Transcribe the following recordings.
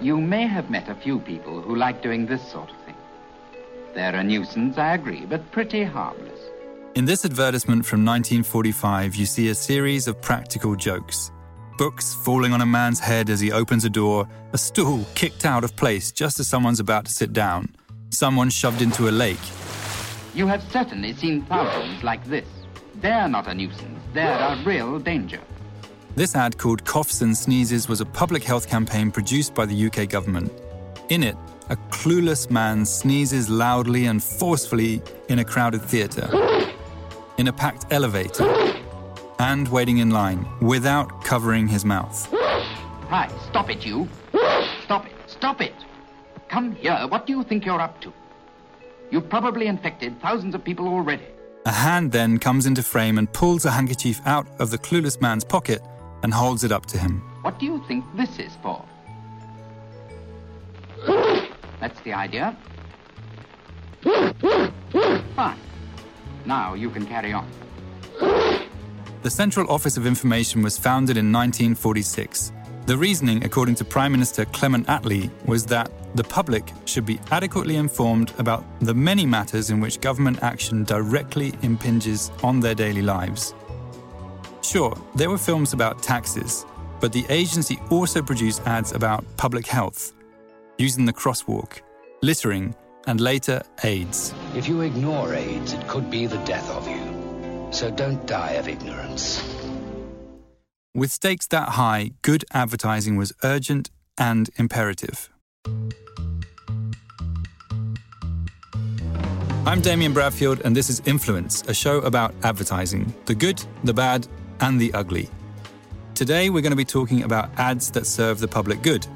You may have met a few people who like doing this sort of thing. They're a nuisance, I agree, but pretty harmless. In this advertisement from 1945, you see a series of practical jokes. Books falling on a man's head as he opens a door, a stool kicked out of place just as someone's about to sit down, someone shoved into a lake. You have certainly seen thousands like this. They're not a nuisance, they're a real danger. This ad called Coughs and Sneezes was a public health campaign produced by the UK government. In it, a clueless man sneezes loudly and forcefully in a crowded theatre, in a packed elevator, and waiting in line without covering his mouth. Hi, stop it, you. Stop it, stop it. Come here, what do you think you're up to? You've probably infected thousands of people already. A hand then comes into frame and pulls a handkerchief out of the clueless man's pocket and holds it up to him. What do you think this is for? That's the idea. Fine. Now you can carry on. The Central Office of Information was founded in 1946. The reasoning, according to Prime Minister Clement Attlee, was that the public should be adequately informed about the many matters in which government action directly impinges on their daily lives. Sure, there were films about taxes, but the agency also produced ads about public health, using the crosswalk, littering, and later AIDS. If you ignore AIDS, it could be the death of you. So don't die of ignorance. With stakes that high, good advertising was urgent and imperative. I'm Damian Bradfield, and this is Influence, a show about advertising the good, the bad, and the ugly. Today, we're going to be talking about ads that serve the public good.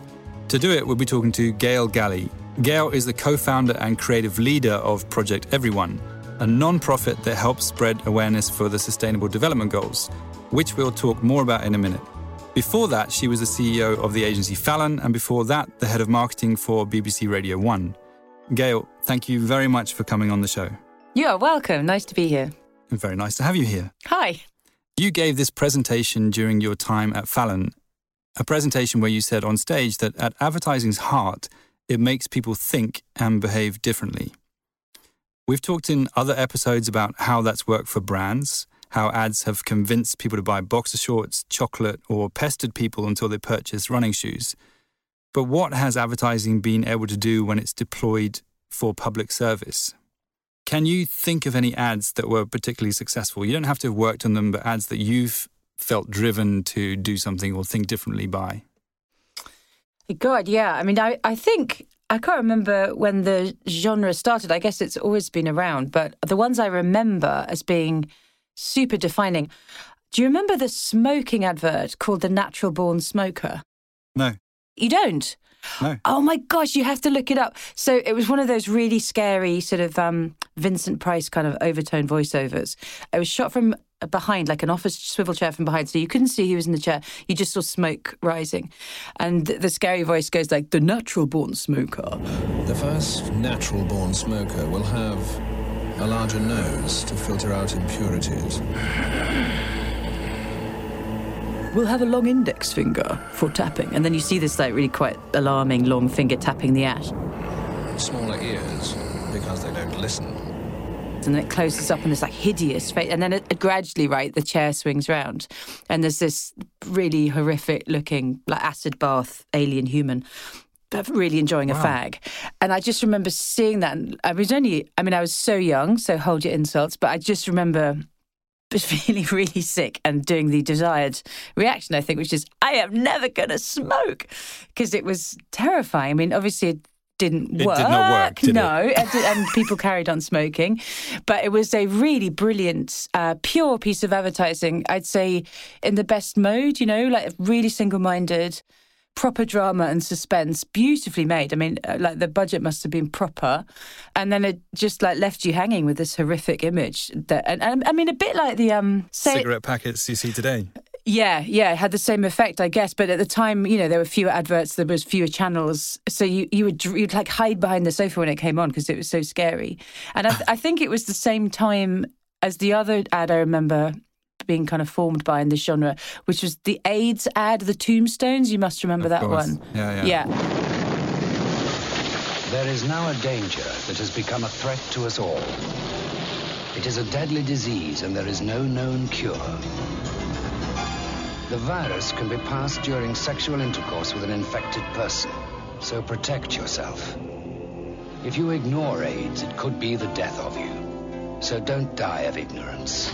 To do it, we'll be talking to Gail Gallie. Gail is the co founder and creative leader of Project Everyone, a non profit that helps spread awareness for the Sustainable Development Goals, which we'll talk more about in a minute. Before that, she was the CEO of the agency Fallon, and before that, the head of marketing for BBC Radio 1. Gail, thank you very much for coming on the show. You are welcome. Nice to be here. Very nice to have you here. Hi. You gave this presentation during your time at Fallon, a presentation where you said on stage that at advertising's heart, it makes people think and behave differently. We've talked in other episodes about how that's worked for brands, how ads have convinced people to buy boxer shorts, chocolate, or pestered people until they purchase running shoes. But what has advertising been able to do when it's deployed for public service? Can you think of any ads that were particularly successful? You don't have to have worked on them, but ads that you've felt driven to do something or think differently by? God, yeah. I mean, I, I think I can't remember when the genre started. I guess it's always been around, but the ones I remember as being super defining. Do you remember the smoking advert called The Natural Born Smoker? No. You don't? No. Oh my gosh, you have to look it up. So it was one of those really scary sort of um, Vincent Price kind of overtone voiceovers. It was shot from behind, like an office swivel chair from behind, so you couldn't see who was in the chair. You just saw smoke rising, and the scary voice goes like, "The natural born smoker." The first natural born smoker will have a larger nose to filter out impurities. We'll have a long index finger for tapping, and then you see this like really quite alarming long finger tapping the ash. Smaller ears because they don't listen. And then it closes up and this like hideous face, and then it, it gradually, right, the chair swings round, and there's this really horrific looking like acid bath alien human really enjoying a fag. And I just remember seeing that. And I was only, I mean, I was so young, so hold your insults, but I just remember feeling really sick and doing the desired reaction, I think, which is, I am never going to smoke because it was terrifying. I mean, obviously, it didn't It work. did not work, did no, and, and people carried on smoking. But it was a really brilliant, uh, pure piece of advertising. I'd say in the best mode, you know, like really single minded proper drama and suspense, beautifully made. I mean, uh, like the budget must have been proper, and then it just like left you hanging with this horrific image. That, and, and I mean, a bit like the um, say, Cigarette packets you see today. yeah, yeah, it had the same effect, I guess. But at the time, you know, there were fewer adverts, there was fewer channels, so you you would you'd like hide behind the sofa when it came on because it was so scary. And I, I think it was the same time as the other ad I remember being kind of formed by in this genre, which was the AIDS ad, the Tombstones. You must remember Of that course. one. Yeah, yeah. Yeah. There is now a danger that has become a threat to us all. It is a deadly disease and there is no known cure. The virus can be passed during sexual intercourse with an infected person, so protect yourself. If you ignore AIDS, it could be the death of you. So don't die of ignorance.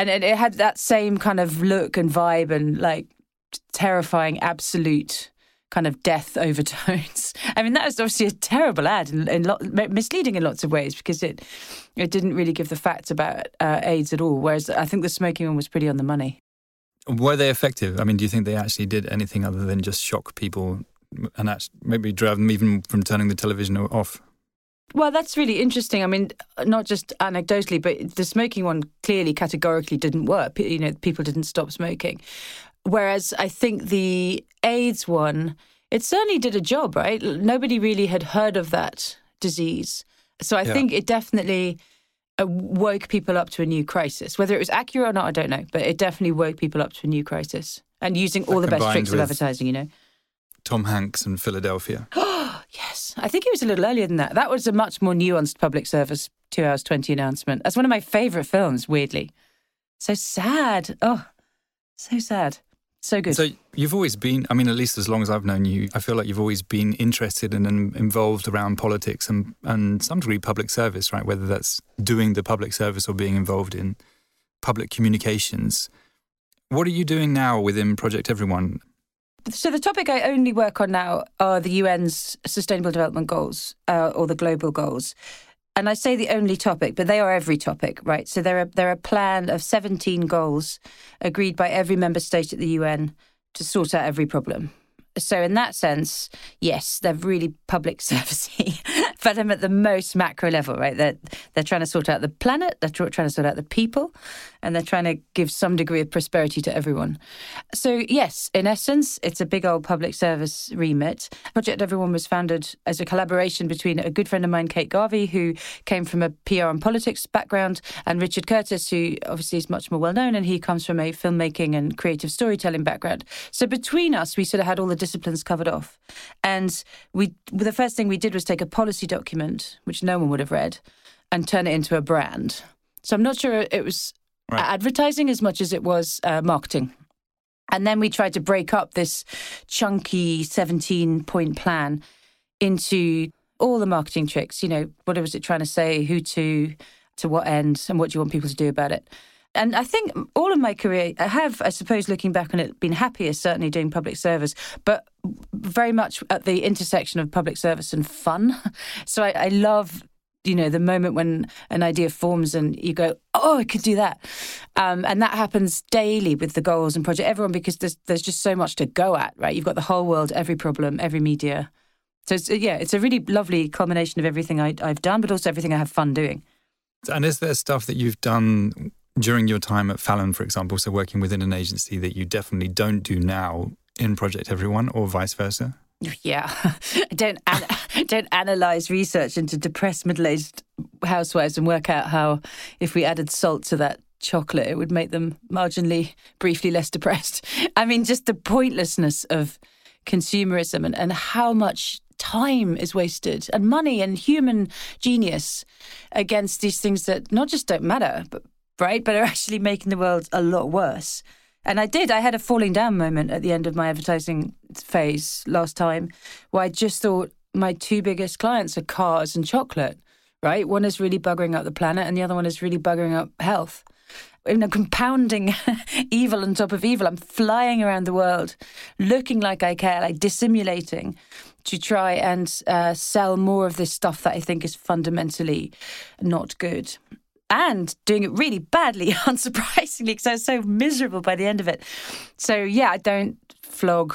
And it, it had that same kind of look and vibe and like terrifying absolute kind of death overtones. I mean, that was obviously a terrible ad and, and misleading in lots of ways because it it didn't really give the facts about uh, AIDS at all. Whereas I think the smoking one was pretty on the money. Were they effective? I mean, do you think they actually did anything other than just shock people and maybe drive them even from turning the television off? Well, that's really interesting. I mean, not just anecdotally, but the smoking one clearly categorically didn't work. You know, people didn't stop smoking. Whereas I think the AIDS one, it certainly did a job, right? Nobody really had heard of that disease. So I yeah. think it definitely uh, woke people up to a new crisis. Whether it was accurate or not, I don't know, but it definitely woke people up to a new crisis. And using all the best tricks of advertising, you know. Tom Hanks and Philadelphia. Oh yes, I think it was a little earlier than that. That was a much more nuanced public service two hours twenty announcement. That's one of my favourite films. Weirdly, so sad. Oh, so sad. So good. So you've always been, I mean, at least as long as I've known you, I feel like you've always been interested and involved around politics and, and some degree public service, right? Whether that's doing the public service or being involved in public communications. What are you doing now within Project Everyone? So the topic I only work on now are the UN's Sustainable Development Goals uh, or the global goals and I say the only topic, but they are every topic, right? So they're a, they're a plan of 17 goals agreed by every member state at the UN to sort out every problem. So in that sense, yes, they're really public servicey, but I'm at the most macro level, right? They're, they're trying to sort out the planet, they're trying to sort out the people, and they're trying to give some degree of prosperity to everyone. So yes, in essence, it's a big old public service remit. Project Everyone was founded as a collaboration between a good friend of mine, Kate Garvey, who came from a PR and politics background, and Richard Curtis, who obviously is much more well known, and he comes from a filmmaking and creative storytelling background. So between us, we sort of had all the disciplines covered off. And we the first thing we did was take a policy document, which no one would have read, and turn it into a brand. So I'm not sure it was right. advertising as much as it was uh, marketing. And then we tried to break up this chunky 17 point plan into all the marketing tricks. You know, what was it trying to say, who to, to what end, and what do you want people to do about it? And I think all of my career, I have, I suppose, looking back on it, been happier certainly doing public service, but very much at the intersection of public service and fun. So I, I love you know the moment when an idea forms and you go oh i could do that. Um, and that happens daily with the goals and project everyone because there's there's just so much to go at right? You've got the whole world every problem every media. So it's, yeah it's a really lovely culmination of everything I, i've done but also everything i have fun doing. And is there stuff that you've done during your time at Fallon, for example, so working within an agency that you definitely don't do now in Project Everyone, or vice versa? Yeah, don't an- don't analyze research into depressed middle-aged housewives and work out how if we added salt to that chocolate, it would make them marginally, briefly less depressed. I mean, just the pointlessness of consumerism and, and how much time is wasted and money and human genius against these things that not just don't matter, but right, but are actually making the world a lot worse. And I did. I had a falling down moment at the end of my advertising phase last time where I just thought my two biggest clients are cars and chocolate, right? One is really buggering up the planet and the other one is really buggering up health. In a compounding evil on top of evil, I'm flying around the world looking like I care, like dissimulating to try and uh, sell more of this stuff that I think is fundamentally not good and doing it really badly, unsurprisingly, because I was so miserable by the end of it. So, yeah, I don't flog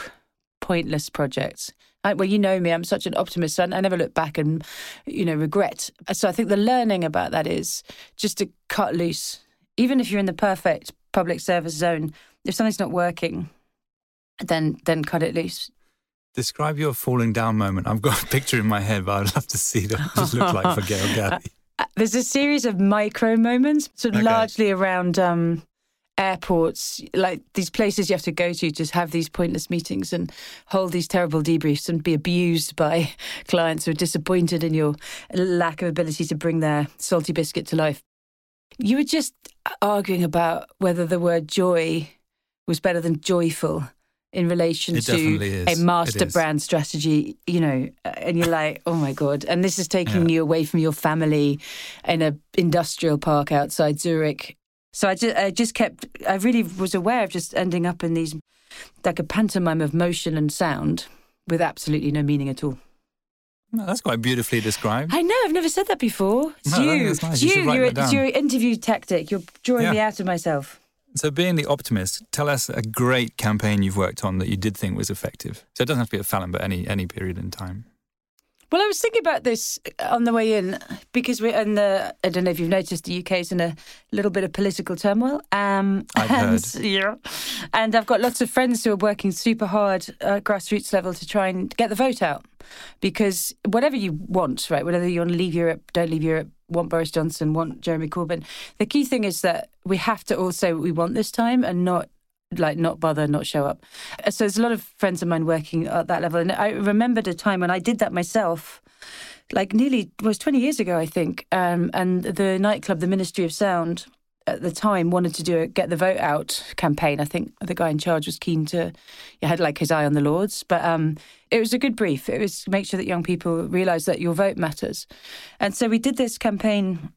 pointless projects. I, well, you know me, I'm such an optimist. So I, I never look back and, you know, regret. So I think the learning about that is just to cut loose. Even if you're in the perfect public service zone, if something's not working, then then cut it loose. Describe your falling down moment. I've got a picture in my head, but I'd love to see what it look like for Gail Gallie. There's a series of micro moments, sort of okay. largely around um, airports, like these places you have to go to to have these pointless meetings and hold these terrible debriefs and be abused by clients who are disappointed in your lack of ability to bring their salty biscuit to life. You were just arguing about whether the word joy was better than joyful in relation It to a master brand strategy, you know, uh, and you're like, oh my God. And this is taking Yeah. you away from your family in a industrial park outside Zurich. So I just, I just kept, I really was aware of just ending up in these, like a pantomime of motion and sound with absolutely no meaning at all. No, that's quite beautifully described. I know, I've never said that before. It's No, you. nice. It's You you. should write You're, that it's your interview tactic. You're drawing Yeah. me out of myself. So, being the optimist, tell us a great campaign you've worked on that you did think was effective. So, it doesn't have to be at Fallon, but any any period in time. Well, I was thinking about this on the way in because we're in the. I don't know if you've noticed the UK is in a little bit of political turmoil. Um, I've and, heard. Yeah, and I've got lots of friends who are working super hard at grassroots level to try and get the vote out. Because whatever you want, right? Whether you want to leave Europe, don't leave Europe, want Boris Johnson, want Jeremy Corbyn, the key thing is that we have to also we want this time and not like not bother, not show up. So there's a lot of friends of mine working at that level, and I remembered a time when I did that myself, like nearly was 20 years ago, I think. Um, and the nightclub, the Ministry of Sound, at the time wanted to do a get the vote out campaign. I think the guy in charge was keen to, he had like his eye on the Lords, but um, it was a good brief. It was to make sure that young people realise that your vote matters, and so we did this campaign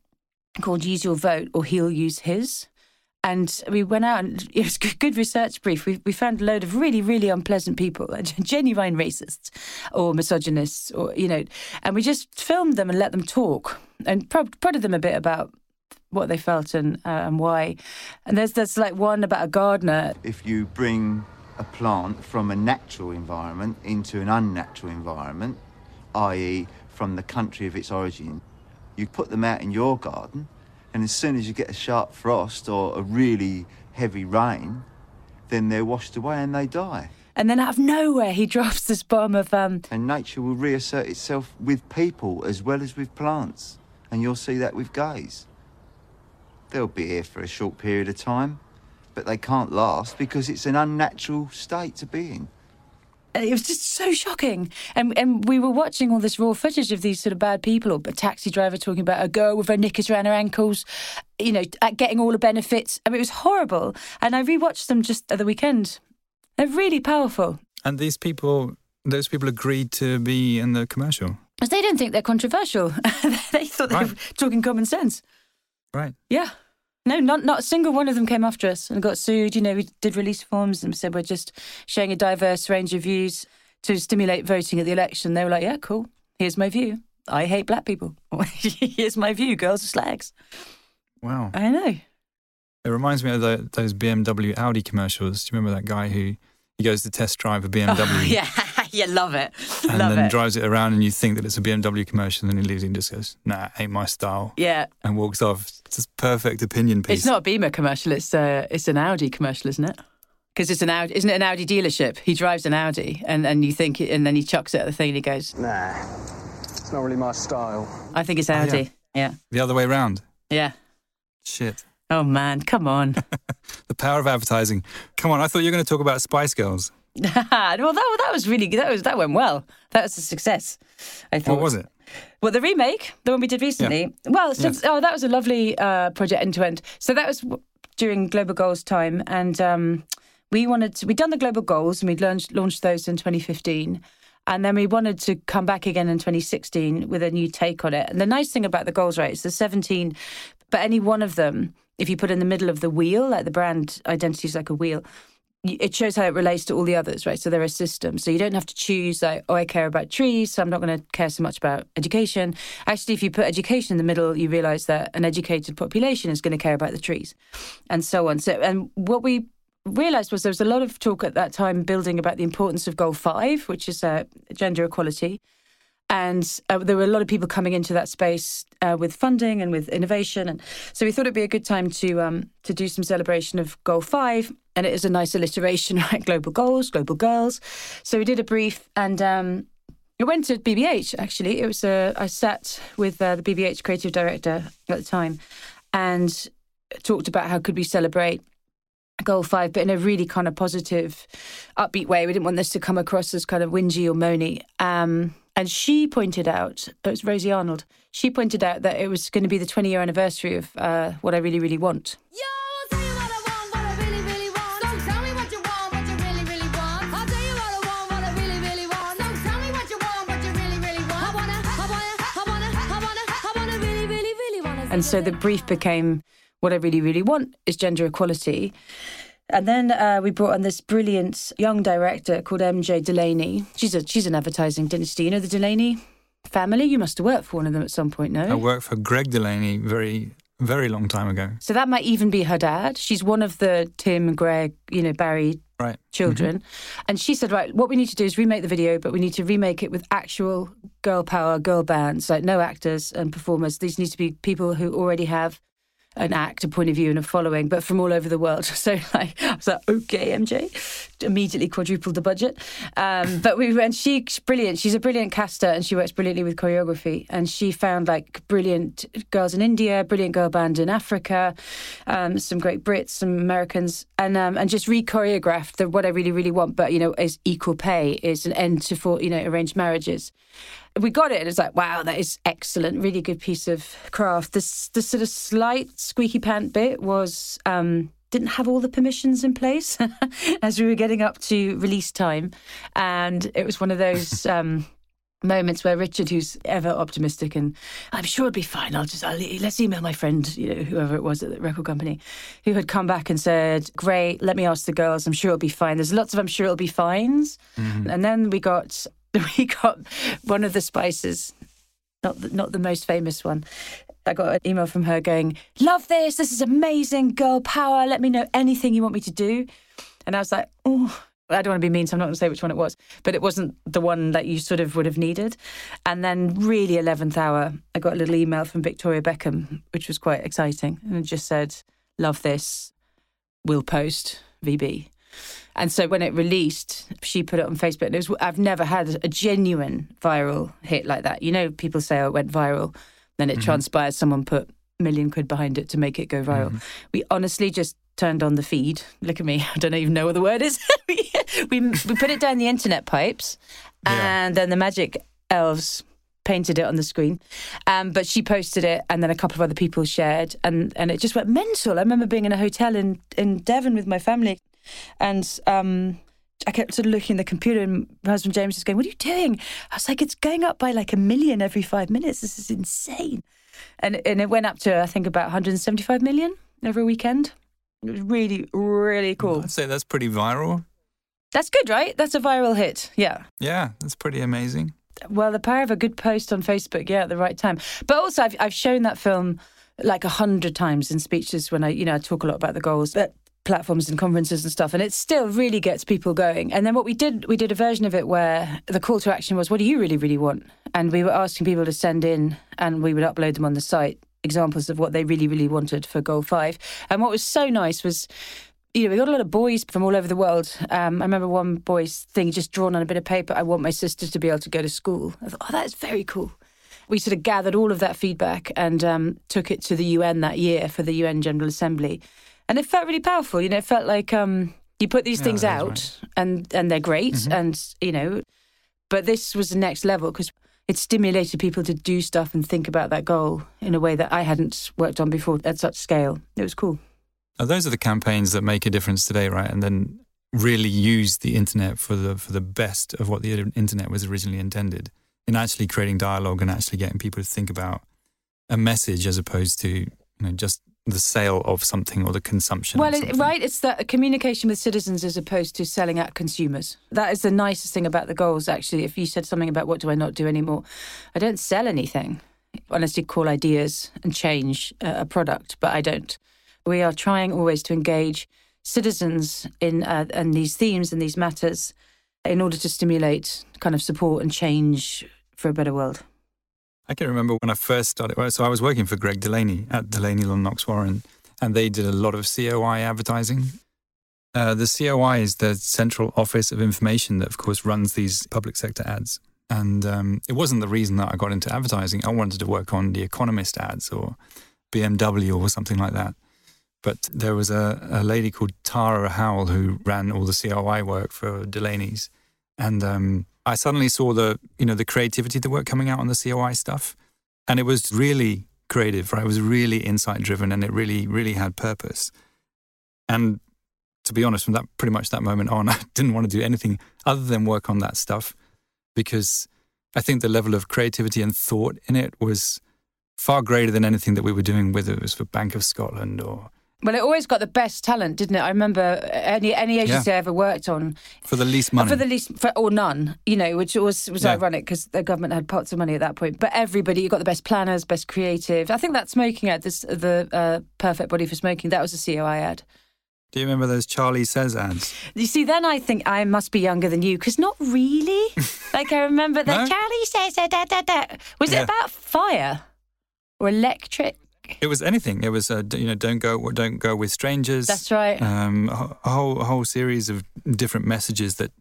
called "Use Your Vote" or "He'll Use His." And we went out and it was a good research brief. We, we found a load of really, really unpleasant people, genuine racists or misogynists, or, you know, and we just filmed them and let them talk and prodded them a bit about what they felt and, uh, and why. And there's, there's like one about a gardener. if you bring a plant from a natural environment into an unnatural environment, i.e., from the country of its origin, you put them out in your garden, and as soon as you get a sharp frost or a really heavy rain, then they're washed away and they die. And then out of nowhere, he drops this bomb of, um, And nature will reassert itself with people as well as with plants. And you'll see that with gays. They'll be here for a short period of time, but they can't last because it's an unnatural state to be in. And it was just so shocking. And and we were watching all this raw footage of these sort of bad people, or a taxi driver talking about a girl with her knickers around her ankles, you know, at getting all the benefits. I mean, it was horrible. And I rewatched them just at the weekend. They're really powerful. And these people, those people agreed to be in the commercial. Because they don't think they're controversial. they thought they Right. were talking common sense. Right. Yeah. No, not not a single one of them came after us and got sued. You know, we did release forms and said we're just showing a diverse range of views to stimulate voting at the election. They were like, yeah, cool. Here's my view. I hate black people. Here's my view. Girls are slags. Wow. I know. It reminds me of the, those BMW Audi commercials. Do you remember that guy who he goes to test drive a BMW Oh, yeah, yeah, love it. and love then it. drives it around and you think that it's a BMW commercial and then he leaves it and just goes, nah, ain't my style yeah, and walks off. It's just perfect opinion piece. it's not a Beamer commercial. It's uh, it's an Audi commercial, isn't it? Because it's an Audi, isn't it? An Audi dealership. He drives an Audi, and, and you think, and then he chucks it at the thing, and he goes, Nah, it's not really my style. "I think it's Oh, yeah. Audi." yeah. the other way round. yeah, Shit. Oh man, come on. The power of advertising. Come on, I thought you were going to talk about Spice Girls. well, that that was really that was that went well. That was a success. I thought. What was it? Well, the remake, the one we did recently. Well, so, Yes. oh, that was a lovely uh, project end to end. So that was during Global Goals time, and um, we wanted to, we'd done the Global Goals and we'd launched launched those in 2015. And then we wanted to come back again in 2016 with a new take on it. And the nice thing about the goals, right, is the 17, but any one of them, if you put in the middle of the wheel, like the brand identity is like a wheel, it shows how it relates to all the others, right? So there are systems. So you don't have to choose like, oh, I care about trees, so I'm not going to care so much about education. Actually, if you put education in the middle, you realize that an educated population is going to care about the trees, and so on. So, and what we realized was there was a lot of talk at that time building about the importance of goal five, which is uh, gender equality. And uh, there were a lot of people coming into that space uh, with funding and with innovation, and so we thought it'd be a good time to um, to do some celebration of Goal Five, and it is a nice alliteration, right? Global goals, global girls. So we did a brief, and um, it went to BBH. Actually, it was uh, I sat with uh, the BBH creative director at the time, and talked about how could we celebrate Goal Five, but in a really kind of positive, upbeat way. We didn't want this to come across as kind of whingy or moany. Um, and she pointed out, it was Rosie Arnold, she pointed out that it was going to be the 20 year anniversary of uh, What I Really, Really Want. Yo, I'll tell you what I want, what I really, really want. So tell me what you want, what you really, really want. I'll tell you what I want, what I really, really want. So tell me what you want, what you really, really want. I wanna, I wanna, I wanna, I wanna, I wanna really, really, really wanna. And so the brief became what I really, really want is gender equality. And then uh, we brought on this brilliant young director called MJ Delaney. She's a she's an advertising dynasty. You know the Delaney family. You must have worked for one of them at some point, no? I worked for Greg Delaney very, very long time ago. So that might even be her dad. She's one of the Tim, and Greg, you know, Barry Right. children. And she said, right, what we need to do is remake the video, but we need to remake it with actual girl power, girl bands, like no actors and performers. These need to be people who already have an act, a point of view, and a following, but from all over the world. So, like, I was like, okay, MJ, immediately quadrupled the budget. Um, but we and she's brilliant. She's a brilliant caster, and she works brilliantly with choreography. And she found like brilliant girls in India, brilliant girl band in Africa, um, some great Brits, some Americans, and um, and just re-choreographed the what I really, really want. But you know, is equal pay, is an end to for you know arranged marriages we got it and it's like wow that is excellent really good piece of craft this the sort of slight squeaky pant bit was um didn't have all the permissions in place as we were getting up to release time and it was one of those um moments where Richard, who's ever optimistic and I'm sure it'll be fine. I'll just I'll, let's email my friend, you know, whoever it was at the record company, who had come back and said, "Great, let me ask the girls. I'm sure it'll be fine." There's lots of I'm sure it'll be fines, and then we got we got one of the spices, not the, not the most famous one. I got an email from her going, "Love this. This is amazing. Girl power. Let me know anything you want me to do." And I was like, "Oh." I don't want to be mean, so I'm not going to say which one it was, but it wasn't the one that you sort of would have needed. And then, really, 11th hour, I got a little email from Victoria Beckham, which was quite exciting. And it just said, Love this, we'll post VB. And so when it released, she put it on Facebook. And it was, I've never had a genuine viral hit like that. You know, people say, oh, it went viral. Then it transpires someone put a million quid behind it to make it go viral. We honestly just turned on the feed. Look at me. I don't even know what the word is. we, we, we put it down the internet pipes Yeah. and then the magic elves painted it on the screen. Um, but she posted it, and then a couple of other people shared, and, and it just went mental. I remember being in a hotel in, in Devon with my family, and um, I kept sort of looking at the computer, and my husband James was going, "What are you doing?" I was like, "It's going up by like a million every five minutes. This is insane." And and it went up to I think about 175 million every weekend. It was really really cool. I'd say that's pretty viral. That's good, right? That's a viral hit. Yeah. Yeah, that's pretty amazing. Well, the power of a good post on Facebook, yeah, at the right time. But also, I've I've shown that film like a hundred times in speeches when I, you know, I talk a lot about the goals at platforms and conferences and stuff, and it still really gets people going. And then what we did, we did a version of it where the call to action was, "What do you really, really want?" And we were asking people to send in, and we would upload them on the site examples of what they really, really wanted for goal five. And what was so nice was you know, we got a lot of boys from all over the world. Um, I remember one boy's thing just drawn on a bit of paper. I want my sister to be able to go to school. I thought, oh, that is very cool. We sort of gathered all of that feedback and um, took it to the UN that year for the UN General Assembly, and it felt really powerful. You know, it felt like um, you put these Yeah, things out, right. and and they're great, and you know, but this was the next level because it stimulated people to do stuff and think about that goal in a way that I hadn't worked on before at such scale. It was cool. Now, those are the campaigns that make a difference today, right? And then really use the internet for the for the best of what the internet was originally intended in actually creating dialogue and actually getting people to think about a message as opposed to you know just the sale of something or the consumption. Well, of it, right, it's that communication with citizens as opposed to selling at consumers. That is the nicest thing about the goals, actually. If you said something about what do I not do anymore, I don't sell anything unless you call ideas and change a, a product, but I don't. We are trying always to engage citizens in uh, and these themes and these matters in order to stimulate kind of support and change for a better world. I can remember when I first started. So I was working for Greg Delaney at Delaney Knox Warren, and they did a lot of COI advertising. Uh, the COI is the Central Office of Information that, of course, runs these public sector ads. And um, it wasn't the reason that I got into advertising. I wanted to work on The Economist ads or BMW or something like that. But there was a, a lady called Tara Howell who ran all the COI work for Delaney's, and um, I suddenly saw the you know the creativity that were coming out on the COI stuff, and it was really creative. Right, it was really insight driven, and it really really had purpose. And to be honest, from that pretty much that moment on, I didn't want to do anything other than work on that stuff because I think the level of creativity and thought in it was far greater than anything that we were doing, whether it was for Bank of Scotland or Well, it always got the best talent, didn't it? I remember any any agency I ever worked on for the least money. for the least for, or none, you know, which was was Yeah. ironic because the government had pots of money at that point. But everybody, you got the best planners, best creative. I think that smoking ad, this the uh, perfect body for smoking, that was a COI ad. do you remember those Charlie Says ads? You see, then I think I must be younger than you because not really. like I remember that No? Charlie says da, da, da. Was Yeah. it about fire or electric? It was anything. It was uh, you know don't go don't go with strangers. That's right. Um, a whole a whole series of different messages that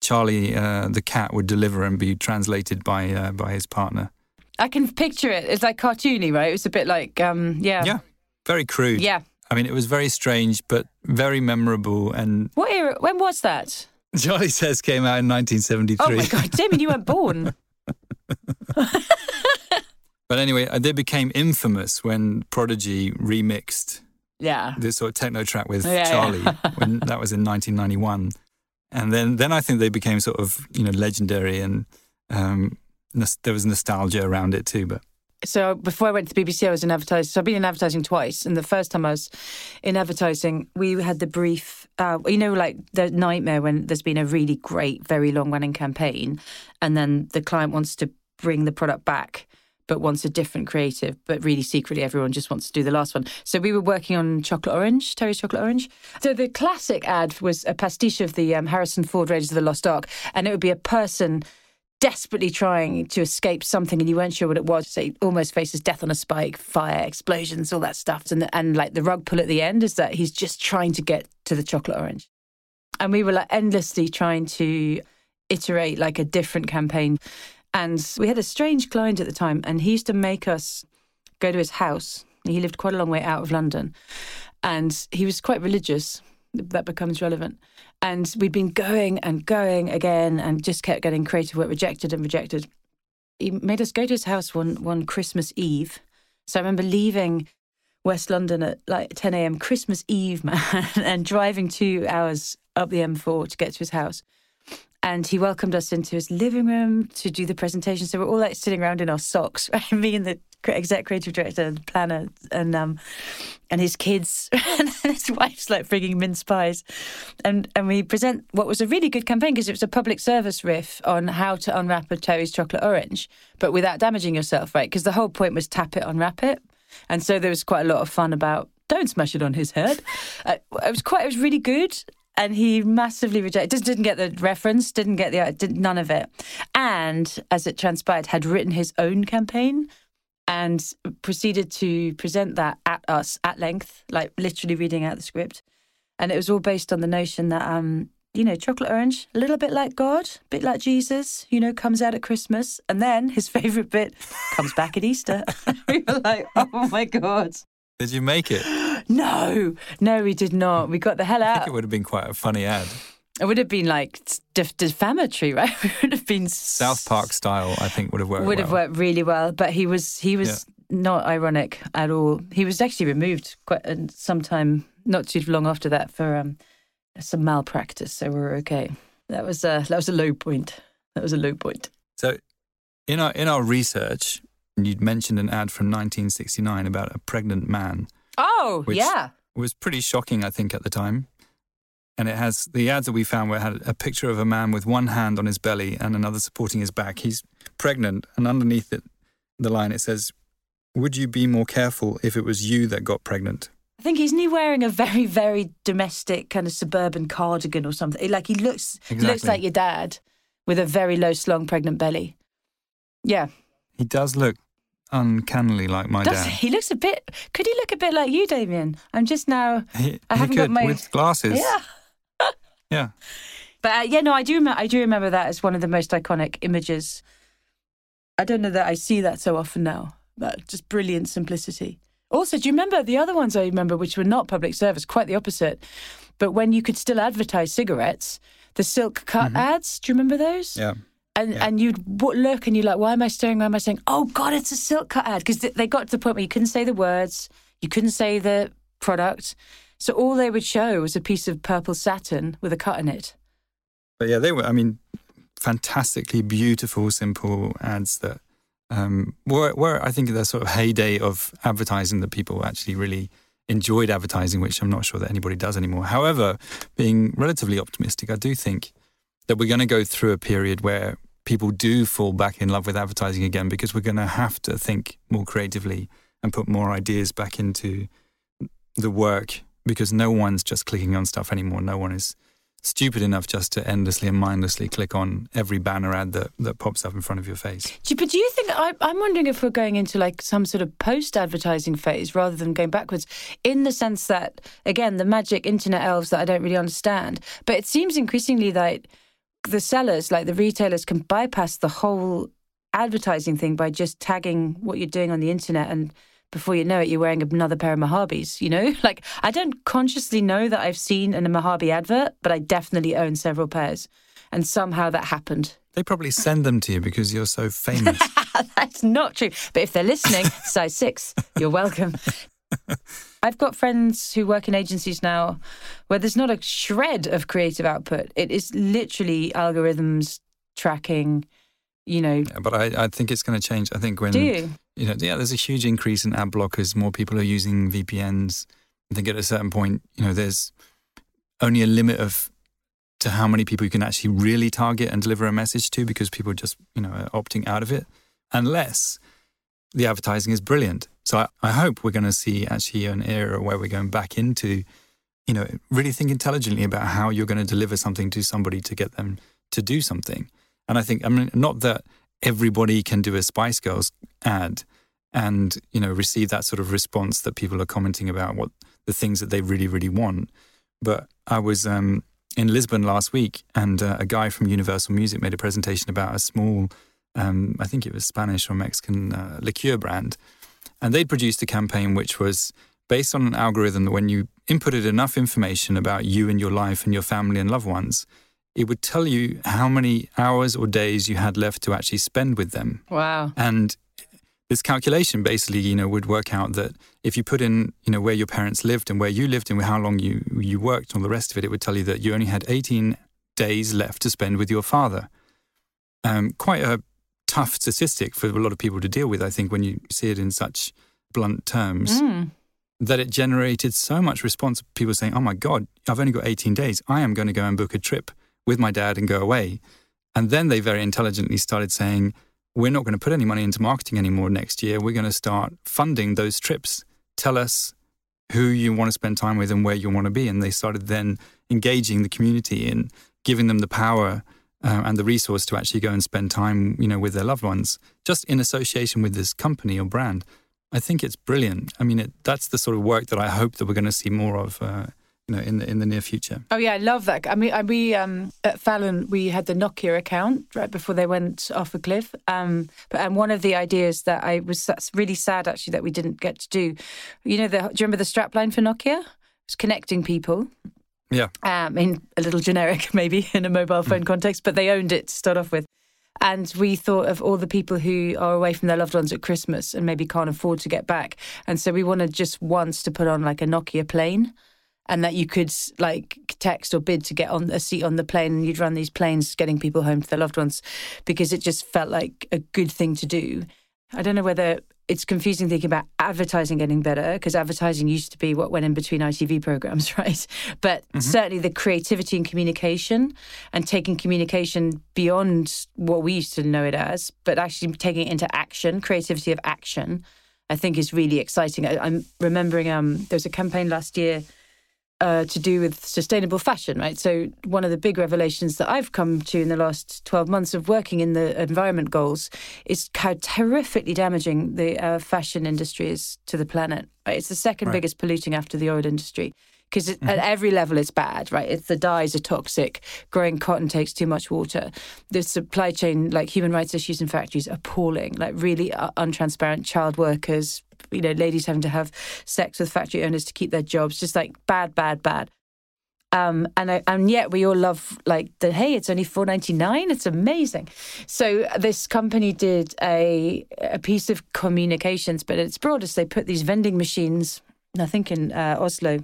Charlie uh, the cat would deliver and be translated by uh, by his partner. I can picture it. It's like cartoony, right? It was a bit like, um, yeah, Yeah, very crude. yeah. I mean, it was very strange, but very memorable. And What era? When was that? Charlie Says came out in 1973. Oh my God, Damian, you weren't born. But anyway, uh, they became infamous when Prodigy remixed Yeah. this sort of techno track with Yeah, yeah. Charlie when that was in 1991, and then then I think they became sort of you know legendary and um, there was nostalgia around it too. But So before I went to the BBC, I was in advertising. So I've been in advertising twice, and the first time I was in advertising, we had the brief. Uh, you know, like the nightmare when there's been a really great, very long-running campaign, and then the client wants to bring the product back, but wants a different creative, but really secretly everyone just wants to do the last one. So we were working on Chocolate Orange, Terry's Chocolate Orange. So the classic ad was a pastiche of the um, Harrison Ford Raiders of the Lost Ark, and it would be a person desperately trying to escape something and you weren't sure what it was. So it almost faces death on a spike, fire, explosions, all that stuff. And, and like the rug pull at the end is that he's just trying to get to the chocolate orange. And we were like endlessly trying to iterate like a different campaign. And we had a strange client at the time, and he used to make us go to his house. He lived quite a long way out of London. And he was quite religious. That becomes relevant. And we'd been going and going again and just kept getting creative work rejected and rejected. He made us go to his house one, one Christmas Eve. So I remember leaving West London at like 10 a.m. Christmas Eve, man, and driving two hours up the M4 to get to his house. And he welcomed us into his living room to do the presentation. So we're all like sitting around in our socks, right? Me and the exec creative director and planner and um and his kids and his wife's like bringing mince pies. And and we present what was a really good campaign because it was a public service riff on how to unwrap a Terry's chocolate orange, but without damaging yourself, right? Because the whole point was tap it, unwrap it. And so there was quite a lot of fun about don't smash it on his head. Uh, it was quite, it was really good. And he massively rejected, just didn't get the reference, didn't get the, did none of it. And as it transpired, had written his own campaign and proceeded to present that at us at length, like literally reading out the script. And it was all based on the notion that, um, you know, chocolate orange, a little bit like God, a bit like Jesus, you know, comes out at Christmas. And then his favourite bit comes back at Easter. we were like, oh my God. Did you make it? No, no, we did not. We got the hell think out. it would have been quite a funny ad, It would have been like def- defamatory, right? It would have been South Park style. I think would have worked. would have worked really well. But he was he was not ironic at all. He was actually removed quite uh, sometime not too long after that for um, some malpractice. So we were okay. That was a that was a low point. That was a low point. So, in our in our research, you'd mentioned an ad from 1969 about a pregnant man. Oh yeah, It was pretty shocking, I think, at the time. And it has the ads that we found where it had a picture of a man with one hand on his belly and another supporting his back. He's pregnant, and underneath it, the line it says, "Would you be more careful if it was you that got pregnant?" I think isn't he wearing a very very domestic kind of suburban cardigan or something? Like he looks he looks like your dad with a very low slung pregnant belly. Yeah, He does look uncannily like my Does dad. he looks a bit? Could he look a bit like you, Damian? I'm just now. He, I haven't got could my- with glasses. Yeah. Yeah. But uh, yeah, no, I do. Remember, I do remember that as one of the most iconic images. I don't know that I see that so often now. That just brilliant simplicity. Also, do you remember the other ones I remember, which were not public service, quite the opposite? But when you could still advertise cigarettes, the silk cut ads, do you remember those? Yeah. And and you'd look and you're like, why am I staring? Why am I saying? Oh God, it's a silk cut ad because they got to the point where you couldn't say the words, you couldn't say the product, so all they would show was a piece of purple satin with a cut in it. But yeah, they were, I mean, fantastically beautiful, simple ads that um, were, were, I think, the sort of heyday of advertising that people actually really enjoyed advertising, which I'm not sure that anybody does anymore. However, being relatively optimistic, I do think that we're going to go through a period where people do fall back in love with advertising again because we're going to have to think more creatively and put more ideas back into the work because no one's just clicking on stuff anymore. No one is stupid enough just to endlessly and mindlessly click on every banner ad that, that pops up in front of your face. But do you think I, I'm wondering if we're going into like some sort of post-advertising phase rather than going backwards, in the sense that again the magic internet elves that I don't really understand, but it seems increasingly that the sellers, like the retailers, can bypass the whole advertising thing by just tagging what you're doing on the internet and. Before you know it, you're wearing another pair of Mojaves, you know? Like, I don't consciously know that I've seen a Mojave advert, but I definitely own several pairs. And somehow that happened. They probably send them to you because you're so famous. That's not true. But if they're listening, size six, you're welcome. I've got friends who work in agencies now where there's not a shred of creative output. It is literally algorithms tracking, you know. but I, I think it's going to change. I think when Do you? you know, yeah, there's a huge increase in ad blockers. More people are using VPNs. I think at a certain point, you know, there's only a limit of to how many people you can actually really target and deliver a message to because people just, you know, are opting out of it unless the advertising is brilliant. So I, I hope we're going to see actually an era where we're going back into, you know, really think intelligently about how you're going to deliver something to somebody to get them to do something. And I think, I mean, not that everybody can do a Spice Girls ad and, you know, receive that sort of response that people are commenting about what the things that they really, really want. But I was um, in Lisbon last week and uh, a guy from Universal Music made a presentation about a small, um, I think it was Spanish or Mexican uh, liqueur brand. And they'd produced a campaign which was based on an algorithm that when you inputted enough information about you and your life and your family and loved ones, it would tell you how many hours or days you had left to actually spend with them. Wow. And this calculation basically, you know, would work out that if you put in, you know, where your parents lived and where you lived and how long you you worked and all the rest of it, it would tell you that you only had 18 days left to spend with your father. Um, quite a tough statistic for a lot of people to deal with, I think, when you see it in such blunt terms. Mm. That it generated so much response. People saying, "Oh my God, I've only got 18 days. I am going to go and book a trip with my dad and go away." And then they very intelligently started saying, we're not going to put any money into marketing anymore next year. We're going to start funding those trips. Tell us who you want to spend time with and where you want to be. And they started then engaging the community in giving them the power uh, and the resource to actually go and spend time, you know, with their loved ones, just in association with this company or brand. I think it's brilliant. I mean, it, that's the sort of work that I hope that we're going to see more of, uh, you know, in the in the near future. Oh yeah, I love that. I mean, I, we um, at Fallon we had the Nokia account right before they went off a cliff. Um, but and one of the ideas that I was that's really sad actually that we didn't get to do. You know, the, do you remember the strapline for Nokia? It's connecting people. Yeah. Um, in a little generic maybe in a mobile phone context, but they owned it to start off with. And we thought of all the people who are away from their loved ones at Christmas and maybe can't afford to get back. And so we wanted just once to put on like a Nokia plane and that you could like text or bid to get on a seat on the plane and you'd run these planes getting people home to their loved ones because it just felt like a good thing to do. I don't know whether it's confusing thinking about advertising getting better because advertising used to be what went in between ITV programs, right? But certainly the creativity and communication and taking communication beyond what we used to know it as, but actually taking it into action, creativity of action, I think is really exciting. I, I'm remembering um, there was a campaign last year uh, to do with sustainable fashion, right? So, one of the big revelations that I've come to in the last 12 months of working in the environment goals is how terrifically damaging the uh, fashion industry is to the planet. Right? It's the second Right. biggest polluting after the oil industry. Because at every level it's bad, right? It's the dyes are toxic. Growing cotton takes too much water. The supply chain, like human rights issues in factories, appalling. Like really uh, untransparent child workers, you know, ladies having to have sex with factory owners to keep their jobs, just like bad, bad, bad. Um, and I, and yet we all love like the hey, it's only four ninety nine. It's amazing. So this company did a a piece of communications, but its broadest, they put these vending machines. I think in uh, Oslo,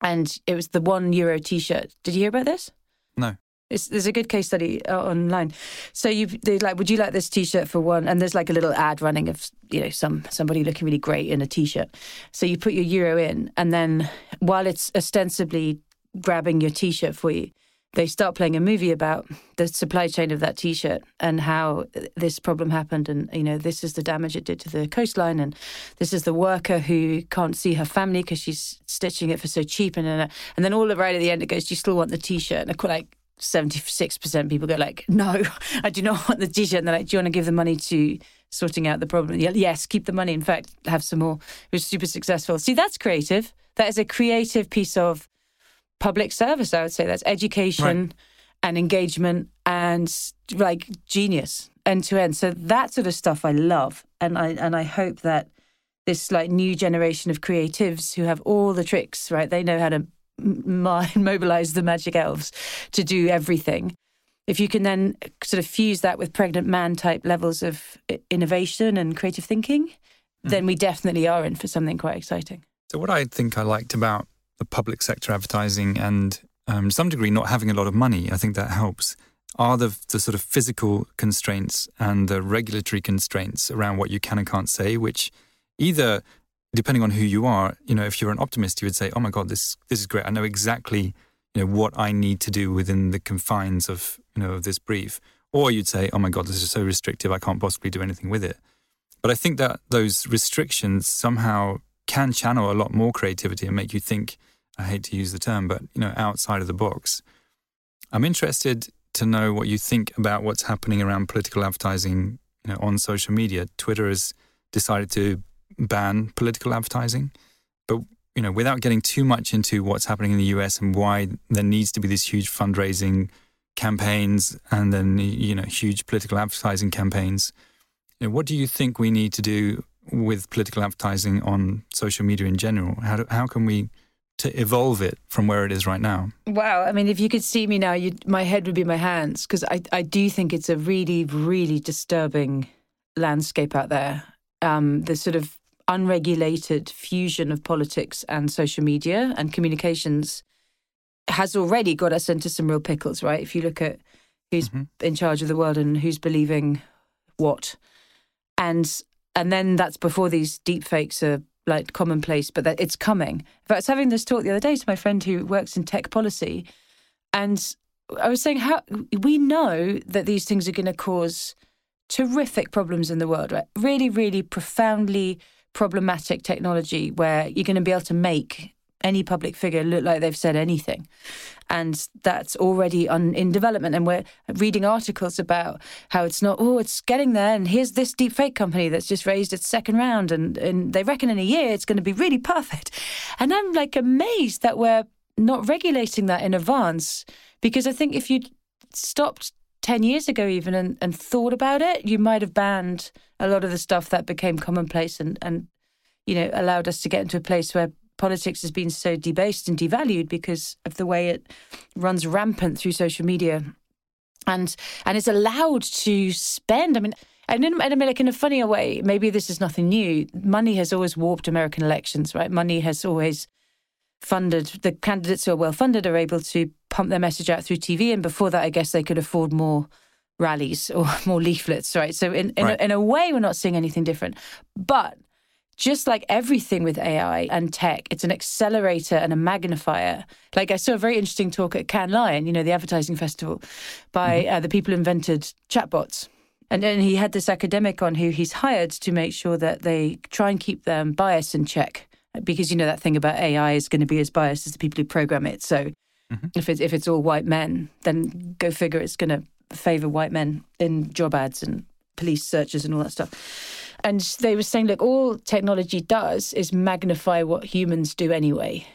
and it was the one euro T-shirt. Did you hear about this? No. It's, there's a good case study uh, online. So you they like, would you like this T-shirt for one? And there's like a little ad running of you know some somebody looking really great in a T-shirt. So you put your euro in, and then while it's ostensibly grabbing your T-shirt for you, they start playing a movie about the supply chain of that T-shirt and how this problem happened, and you know this is the damage it did to the coastline, and this is the worker who can't see her family because she's stitching it for so cheap, and and then all the right at the end it goes, do you still want the T-shirt? And I like. 76% people go like no i do not want the t-shirt and they're like do you want to give the money to sorting out the problem? Yeah, yes keep the money in fact have some more. It was super successful. See that's creative. That is a creative piece of public service i would say. That's education Right. and engagement and like genius end to end. So that sort of stuff i love. And i and i hope that this like new generation of creatives who have all the tricks right they know how to m- m- mobilize the magic elves to do everything. If you can then sort of fuse that with pregnant man type levels of innovation and creative thinking then we definitely are in for something quite exciting. So, what I think I liked about the public sector advertising and um, to some degree not having a lot of money, I think that helps, are the, the sort of physical constraints and the regulatory constraints around what you can and can't say, which either, depending on who you are, you know, if you're an optimist, you would say, oh my God, this, this is great. I know exactly, you know, what I need to do within the confines of, you know, of this brief. Or you'd say, oh my God, this is so restrictive, I can't possibly do anything with it. But I think that those restrictions somehow can channel a lot more creativity and make you think. I hate to use the term, but you know, outside of the box. I'm interested to know what you think about what's happening around political advertising, you know, on social media. Twitter has decided to ban political advertising, but you know, without getting too much into what's happening in the US and why there needs to be this huge fundraising campaigns and then you know huge political advertising campaigns. You know, what do you think we need to do with political advertising on social media in general? How do, how can we to evolve it from where it is right now? Wow, I mean, if you could see me now, my head would be my hands because I, I do think it's a really, really disturbing landscape out there. Um, the sort of unregulated fusion of politics and social media and communications has already got us into some real pickles, right? If you look at who's mm-hmm. in charge of the world and who's believing what, and and then that's before these deep fakes are like commonplace, but that it's coming. In fact, I was having this talk the other day to my friend who works in tech policy, and I was saying how we know that these things are going to cause terrific problems in the world, right? Really, really profoundly problematic technology where you're going to be able to make any public figure look like they've said anything. And that's already on, in development. And we're reading articles about how it's not, oh, it's getting there. And here's this deep fake company that's just raised its second round. And, and they reckon in a year it's going to be really perfect. And I'm like amazed that we're not regulating that in advance. Because I think if you'd stopped 10 years ago, even, and, and thought about it, you might have banned a lot of the stuff that became commonplace and, and you know, allowed us to get into a place where politics has been so debased and devalued because of the way it runs rampant through social media and and is allowed to spend i mean and in, and I mean, like in a funnier way, maybe this is nothing new. Money has always warped American elections, right? Money has always funded the candidates who are well funded are able to pump their message out through TV, and before that, I guess they could afford more rallies or more leaflets, right? So in in, Right. a, in a way, we're not seeing anything different, but just like everything with AI and tech, it's an accelerator and a magnifier. Like I saw a very interesting talk at Cannes Lion, you know, the advertising festival, by uh, the people who invented chatbots. And then he had this academic on who he's hired to make sure that they try and keep their bias in check. Because you know that thing about AI is going to be as biased as the people who program it. So mm-hmm. if it's if it's all white men, then go figure it's going to favor white men in job ads and police searches and all that stuff. And they were saying, look, all technology does is magnify what humans do anyway.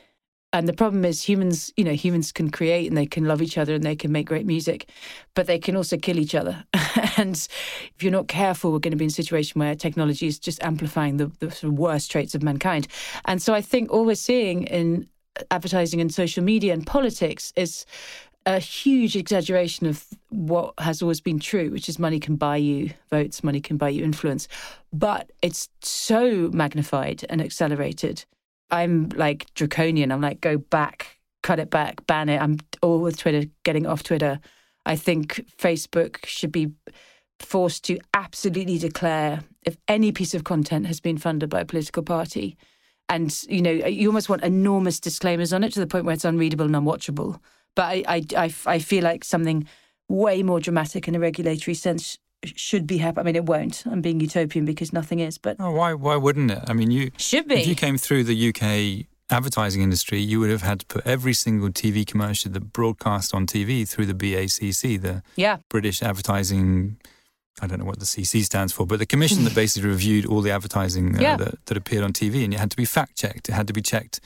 And the problem is humans, you know, humans can create and they can love each other and they can make great music, but they can also kill each other. and if you're not careful, we're going to be in a situation where technology is just amplifying the, the sort of worst traits of mankind. And so I think all we're seeing in advertising and social media and politics is a huge exaggeration of what has always been true, which is money can buy you votes, money can buy you influence. But it's so magnified and accelerated. I'm like draconian. I'm like, go back, cut it back, ban it. I'm all with Twitter, getting off Twitter. I think Facebook should be forced to absolutely declare if any piece of content has been funded by a political party. And, you know, you almost want enormous disclaimers on it to the point where it's unreadable and unwatchable. But I, I, I, I feel like something way more dramatic in a regulatory sense should be happening. I mean, it won't. I'm being utopian because nothing is, but Oh, why? Why wouldn't it? I mean, you should be. If you came through the UK advertising industry, you would have had to put every single TV commercial that broadcast on TV through the BACC, the yeah. British Advertising. I don't know what the CC stands for, but the commission that basically reviewed all the advertising uh, Yeah. that, that appeared on TV, and it had to be fact checked. It had to be checked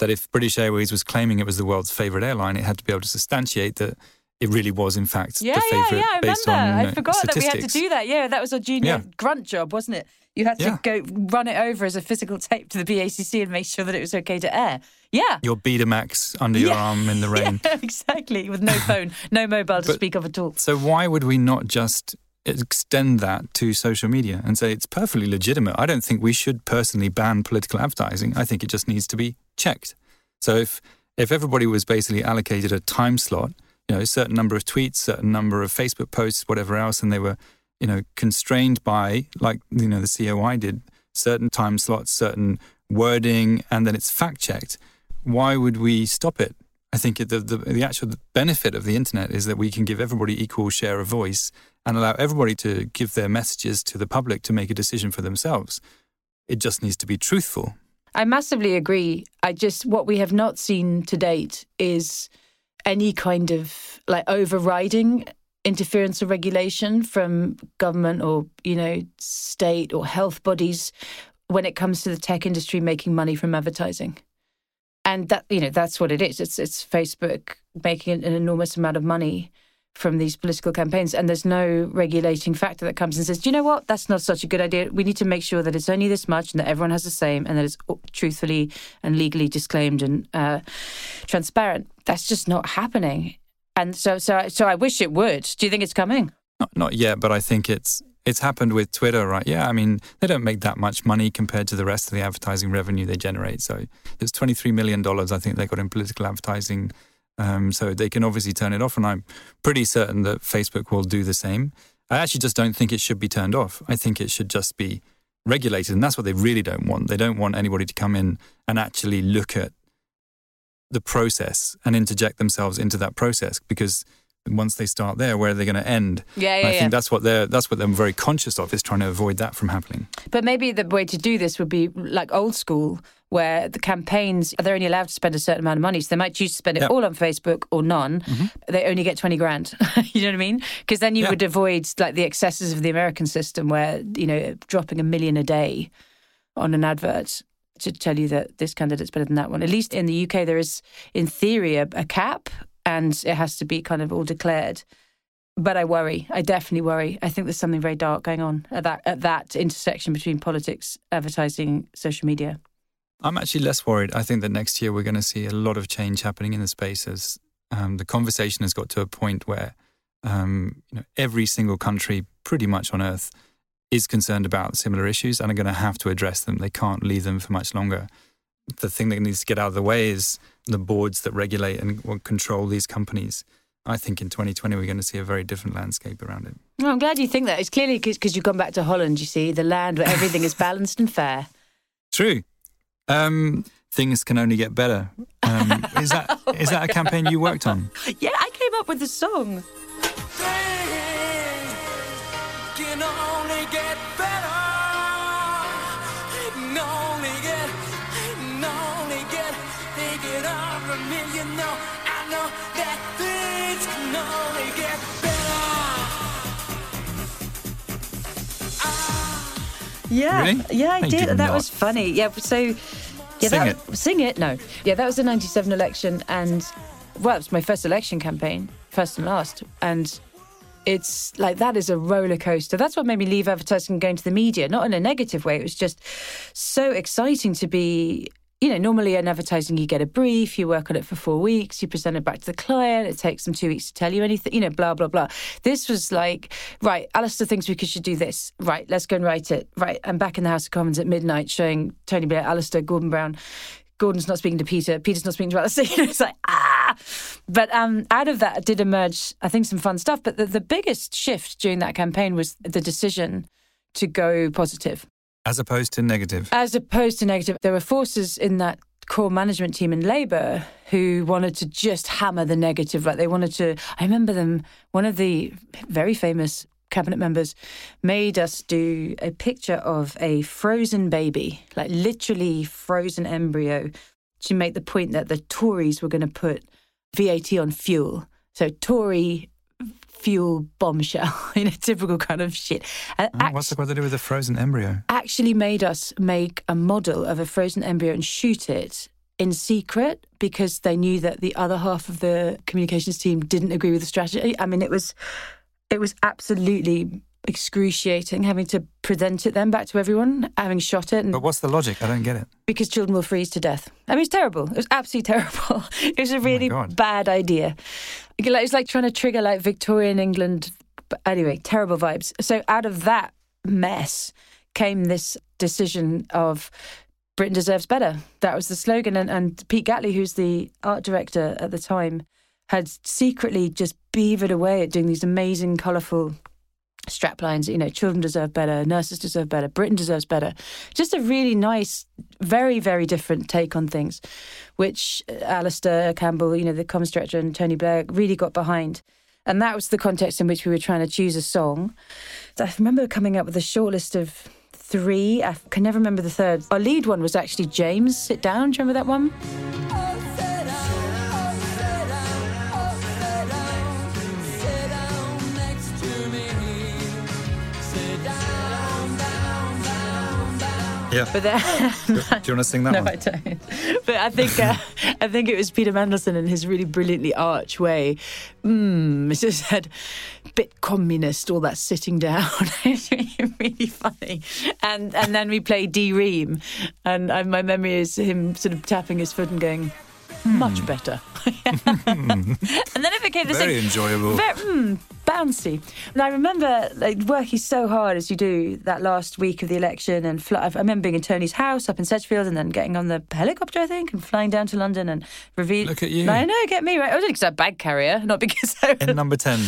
that if British Airways was claiming it was the world's favourite airline, it had to be able to substantiate that it really was, in fact, Yeah, the yeah, favourite yeah. I based remember. on I forgot that we had to do that. Yeah, that was our junior Yeah. grunt job, wasn't it? You had to Yeah. go run it over as a physical tape to the BACC and make sure that it was okay to air. Yeah. Your Betamax under your Yeah. arm in the rain. Yeah, exactly. With no phone, no mobile to But- speak of at all. So why would we not just extend that to social media and say it's perfectly legitimate? I don't think we should personally ban political advertising. I think it just needs to be checked. So if if everybody was basically allocated a time slot, you know, a certain number of tweets, certain number of Facebook posts, whatever else, and they were, you know, constrained by like you know the COI did certain time slots, certain wording, and then it's fact checked. Why would we stop it? I think the, the the actual benefit of the internet is that we can give everybody equal share of voice and allow everybody to give their messages to the public to make a decision for themselves. It just needs to be truthful. I massively agree. I just what we have not seen to date is any kind of like overriding interference or regulation from government or you know state or health bodies when it comes to the tech industry making money from advertising. And that you know that's what it is. It's it's Facebook making an, enormous amount of money from these political campaigns, and there's no regulating factor that comes and says, "Do you know what? That's not such a good idea. We need to make sure that it's only this much, and that everyone has the same, and that it's truthfully and legally disclaimed and uh, transparent." That's just not happening. And so, so, so I wish it would. Do you think it's coming? Not, not yet, but I think it's it's happened with Twitter, right? Yeah, I mean they don't make that much money compared to the rest of the advertising revenue they generate. So it's 23 million dollars I think they got in political advertising. Um, so they can obviously turn it off, and I'm pretty certain that Facebook will do the same. I actually just don't think it should be turned off. I think it should just be regulated, and that's what they really don't want. They don't want anybody to come in and actually look at the process and interject themselves into that process because once they start there, where are they going to end? Yeah, And yeah, I yeah. think that's what they're that's what they're very conscious of is trying to avoid that from happening. But maybe the way to do this would be like old school, where the campaigns they're only allowed to spend a certain amount of money, so they might choose to spend it. Mm-hmm. all on Facebook or none. They only get twenty grand. you know what I mean? Because then you Yeah. would avoid like the excesses of the American system, where you know dropping a million a day on an advert to tell you that this candidate's better than that one. At least in the UK, there is, in theory, a, a cap, and it has to be kind of all declared. But I worry. I definitely worry. I think there's something very dark going on at that at that intersection between politics, advertising, social media. I'm actually less worried. I think that next year we're going to see a lot of change happening in the space as um, the conversation has got to a point where um, you know every single country pretty much on earth is concerned about similar issues and are going to have to address them. They can't leave them for much longer. The thing that needs to get out of the way is the boards that regulate and control these companies. I think in 2020 we're going to see a very different landscape around it. Well, I'm glad you think that. It's clearly because you've gone back to Holland. You see, the land where everything is balanced and fair. True. Um, things can only get better. Um, is that is that a campaign you worked on? Yeah, I came up with the song. can only get Yeah, Really? yeah, I did That not. was funny. Yeah, so Yeah, Sing that, it. Sing it? No. Yeah, that was the 97 election. And, well, it was my first election campaign, first and last. And it's like that is a roller coaster. That's what made me leave advertising and go into the media, not in a negative way. It was just so exciting to be. You know, normally in advertising, you get a brief, you work on it for four weeks, you present it back to the client, it takes them two weeks to tell you anything, you know, blah, blah, blah. This was like, right, Alastair thinks we should do this. Right, let's go and write it. Right, I'm back in the House of Commons at midnight showing Tony Blair, Alastair, Gordon Brown. Gordon's not speaking to Peter. Peter's not speaking to Alastair. It's like ah. But um, out of that did emerge, I think, some fun stuff. But the, the biggest shift during that campaign was the decision to go positive, As opposed to negative. as opposed to negative. There were forces in that core management team in Labour who wanted to just hammer the negative. Like they wanted to. I remember them. One of the very famous cabinet members made us do a picture of a frozen baby, like literally frozen embryo, to make the point that the Tories were going to put VAT on fuel. So Tory fuel bombshell in a typical kind of shit. And Oh, what's it got to do with a frozen embryo? actually made us make a model of a frozen embryo and shoot it in secret because they knew that the other half of the communications team didn't agree with the strategy. I mean, it was it was absolutely excruciating having to present it then back to everyone, having shot it, and But what's the logic? I don't get it. because children will freeze to death. I mean, it's terrible. It was absolutely terrible. It was a oh really God. bad idea. Like, It was like trying to trigger like Victorian England. But anyway, terrible vibes. So out of that mess came this decision of Britain deserves better. That was the slogan. And, and Pete Gatley, who's the art director at the time, had secretly just beavered away at doing these amazing, colourful strap lines. You know, children deserve better, nurses deserve better, Britain deserves better. Just a really nice, very, very different take on things, which uh, Alastair Campbell, you know, the comms director, and Tony Blair really got behind. And that was the context in which we were trying to choose a song. I remember coming up with a short list of three. I can never remember the third. Our lead one was actually James Sit Down. Do you remember that one? Oh, Yeah. But then, Do you want to sing that no, one? I don't. But I think uh, I think it was Peter Mandelson in his really brilliantly arch way. Mm, it just said, "Bit communist," all that sitting down. it's really, funny. And and then we played D Ream, and I, my memory is him sort of tapping his foot and going, "Much better." and then it became this Very like, enjoyable. mm, bouncy. And I remember like working so hard as you do that last week of the election, and fly, I remember being in Tony's house up in Sedgefield, and then getting on the helicopter, I think, and flying down to London and reveal. Look at you. I know, get me right. I was because I'm a bag carrier, not because I In number 10.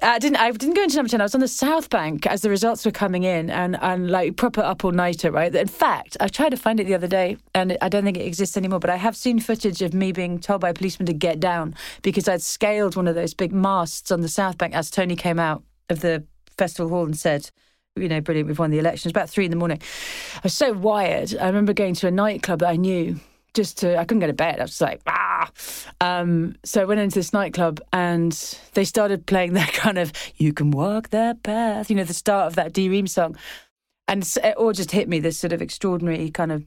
I didn't. I didn't go into number ten. I was on the South Bank as the results were coming in, and and like proper up all nighter, right? In fact, I tried to find it the other day, and I don't think it exists anymore. But I have seen footage of me being told by a policeman to get down because I'd scaled one of those big masts on the South Bank as Tony came out of the festival hall and said. You know, brilliant. We've won the election. It was about three in the morning. I was so wired. I remember going to a nightclub that I knew just to I couldn't go to bed. I was just like ah. Um, so I went into this nightclub and they started playing that kind of "You Can Walk That Path," you know, the start of that D Ream song, and it all just hit me. This sort of extraordinary kind of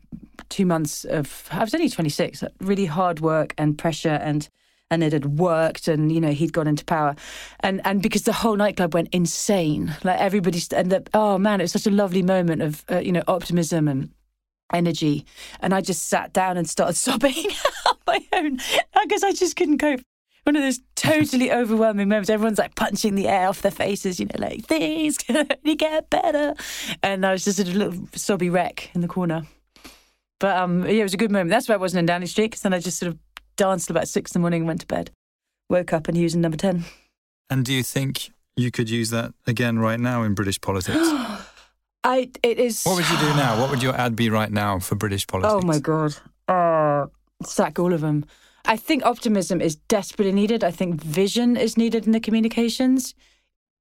two months of I was only twenty six, really hard work and pressure and. And it had worked, and you know he'd gone into power, and and because the whole nightclub went insane, like everybody, and the, oh man, it was such a lovely moment of uh, you know optimism and energy. And I just sat down and started sobbing on my own because I just couldn't cope. One of those totally overwhelming moments. Everyone's like punching the air off their faces, you know, like things can only get better. And I was just a little sobby wreck in the corner. But um, yeah, it was a good moment. That's why I wasn't in Downing Street because then I just sort of danced till about six in the morning and went to bed. Woke up and he was in number 10. And do you think you could use that again right now in British politics? I, it is. what would you do now? What would your ad be right now for British politics? Oh my god. Uh, sack all of them. I think optimism is desperately needed. I think vision is needed in the communications.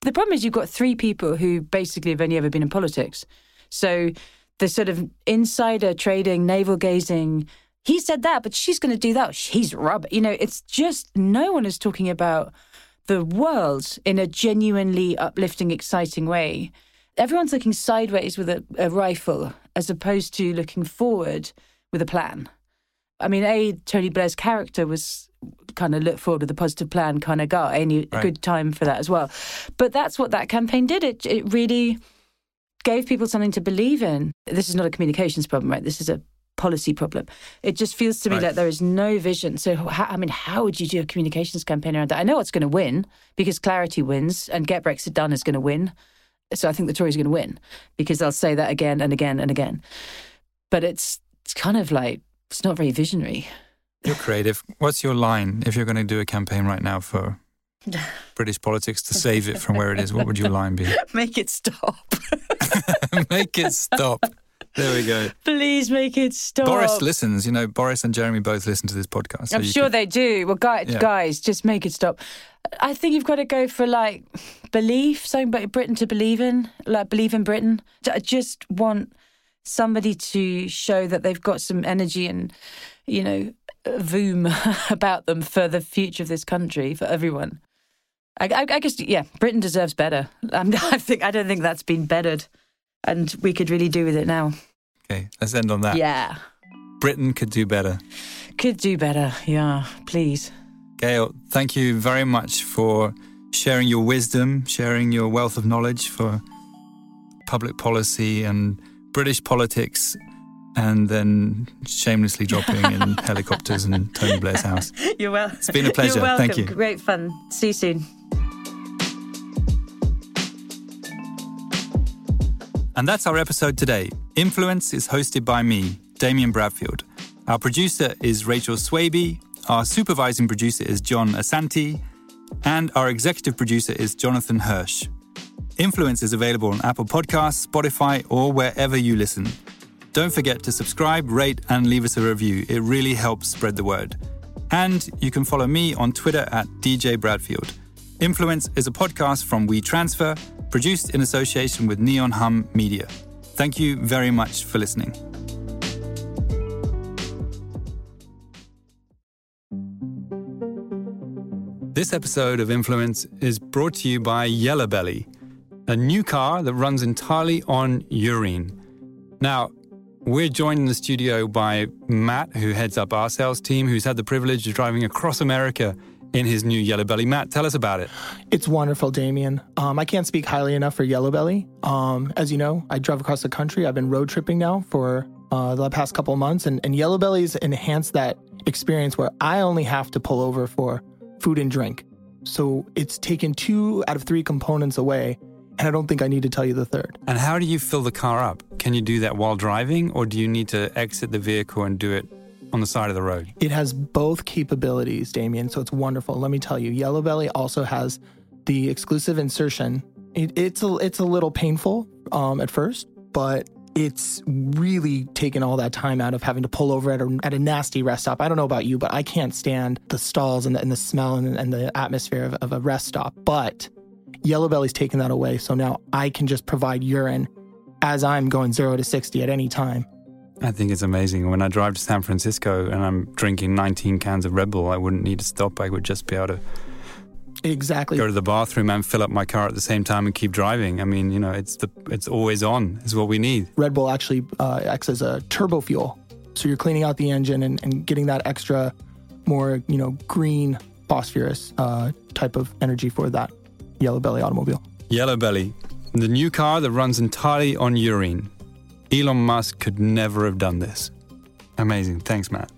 The problem is you've got three people who basically have only ever been in politics. So the sort of insider trading, navel gazing, he said that, but she's going to do that. He's rubber. You know, it's just no one is talking about the world in a genuinely uplifting, exciting way. Everyone's looking sideways with a, a rifle as opposed to looking forward with a plan. I mean, a Tony Blair's character was kind of look forward with a positive plan kind of guy, and he, a good time for that as well. But that's what that campaign did. It it really gave people something to believe in. This is not a communications problem, right? This is a policy problem. It just feels to me Right. like there is no vision. So, how, I mean, how would you do a communications campaign around that? I know what's going to win because clarity wins, and get Brexit done is going to win. So, I think the Tories are going to win because they'll say that again and again and again. But it's it's kind of like it's not very visionary. You're creative. What's your line if you're going to do a campaign right now for British politics to save it from where it is? What would your line be? Make it stop. make it stop. There we go. Please make it stop. Boris listens. You know, Boris and Jeremy both listen to this podcast. so I'm sure could- they do. Well, guys, Yeah. guys, just make it stop. I think you've got to go for like belief, something about Britain to believe in, like believe in Britain. I just want somebody to show that they've got some energy and, you know, voom about them for the future of this country for everyone. I, I, I guess, yeah, Britain deserves better. I'm, I think I don't think that's been bettered, and we could really do with it now. Okay, let's end on that. Yeah, Britain could do better. could do better. Yeah, please. Gail, thank you very much for sharing your wisdom, sharing your wealth of knowledge for public policy and British politics, and then shamelessly dropping in helicopters in Tony Blair's house. You're welcome. It's been a pleasure. Thank you. Great fun. See you soon. And that's our episode today. Influence is hosted by me, Damian Bradfield. Our producer is Rachel Swaby. Our supervising producer is John Asanti. And our executive producer is Jonathan Hirsch. Influence is available on Apple Podcasts, Spotify, or wherever you listen. Don't forget to subscribe, rate, and leave us a review. It really helps spread the word. And you can follow me on Twitter at DJ Bradfield. Influence is a podcast from WeTransfer, produced in association with Neon Hum Media. Thank you very much for listening. This episode of Influence is brought to you by Yellow Belly, a new car that runs entirely on urine. Now, we're joined in the studio by Matt, who heads up our sales team, who's had the privilege of driving across America in his new Yellow Belly. Matt, tell us about it. It's wonderful, Damian. Um, I can't speak highly enough for Yellow Belly. Um, as you know, I drove across the country. I've been road tripping now for uh, the past couple of months, and, and Yellow Belly's enhanced that experience where I only have to pull over for food and drink. So it's taken two out of three components away, and I don't think I need to tell you the third. And how do you fill the car up? Can you do that while driving, or do you need to exit the vehicle and do it on the side of the road? It has both capabilities, Damian, so it's wonderful. Let me tell you, Yellow Belly also has the exclusive insertion. It, it's a it's a little painful um, at first, but it's really taken all that time out of having to pull over at a, at a nasty rest stop. I don't know about you, but I can't stand the stalls and the, and the smell and, and the atmosphere of, of a rest stop. But Yellow Belly's taken that away, so now I can just provide urine as I'm going zero to sixty at any time. I think it's amazing. When I drive to San Francisco and I'm drinking 19 cans of Red Bull, I wouldn't need to stop. I would just be able to Exactly. go to the bathroom and fill up my car at the same time and keep driving. I mean, you know, it's the it's always on. Is what we need. Red Bull actually uh, acts as a turbo fuel. So you're cleaning out the engine and, and getting that extra, more you know, green phosphorus uh, type of energy for that yellow belly automobile. Yellow Belly, the new car that runs entirely on urine. Elon Musk could never have done this. Amazing. Thanks, Matt.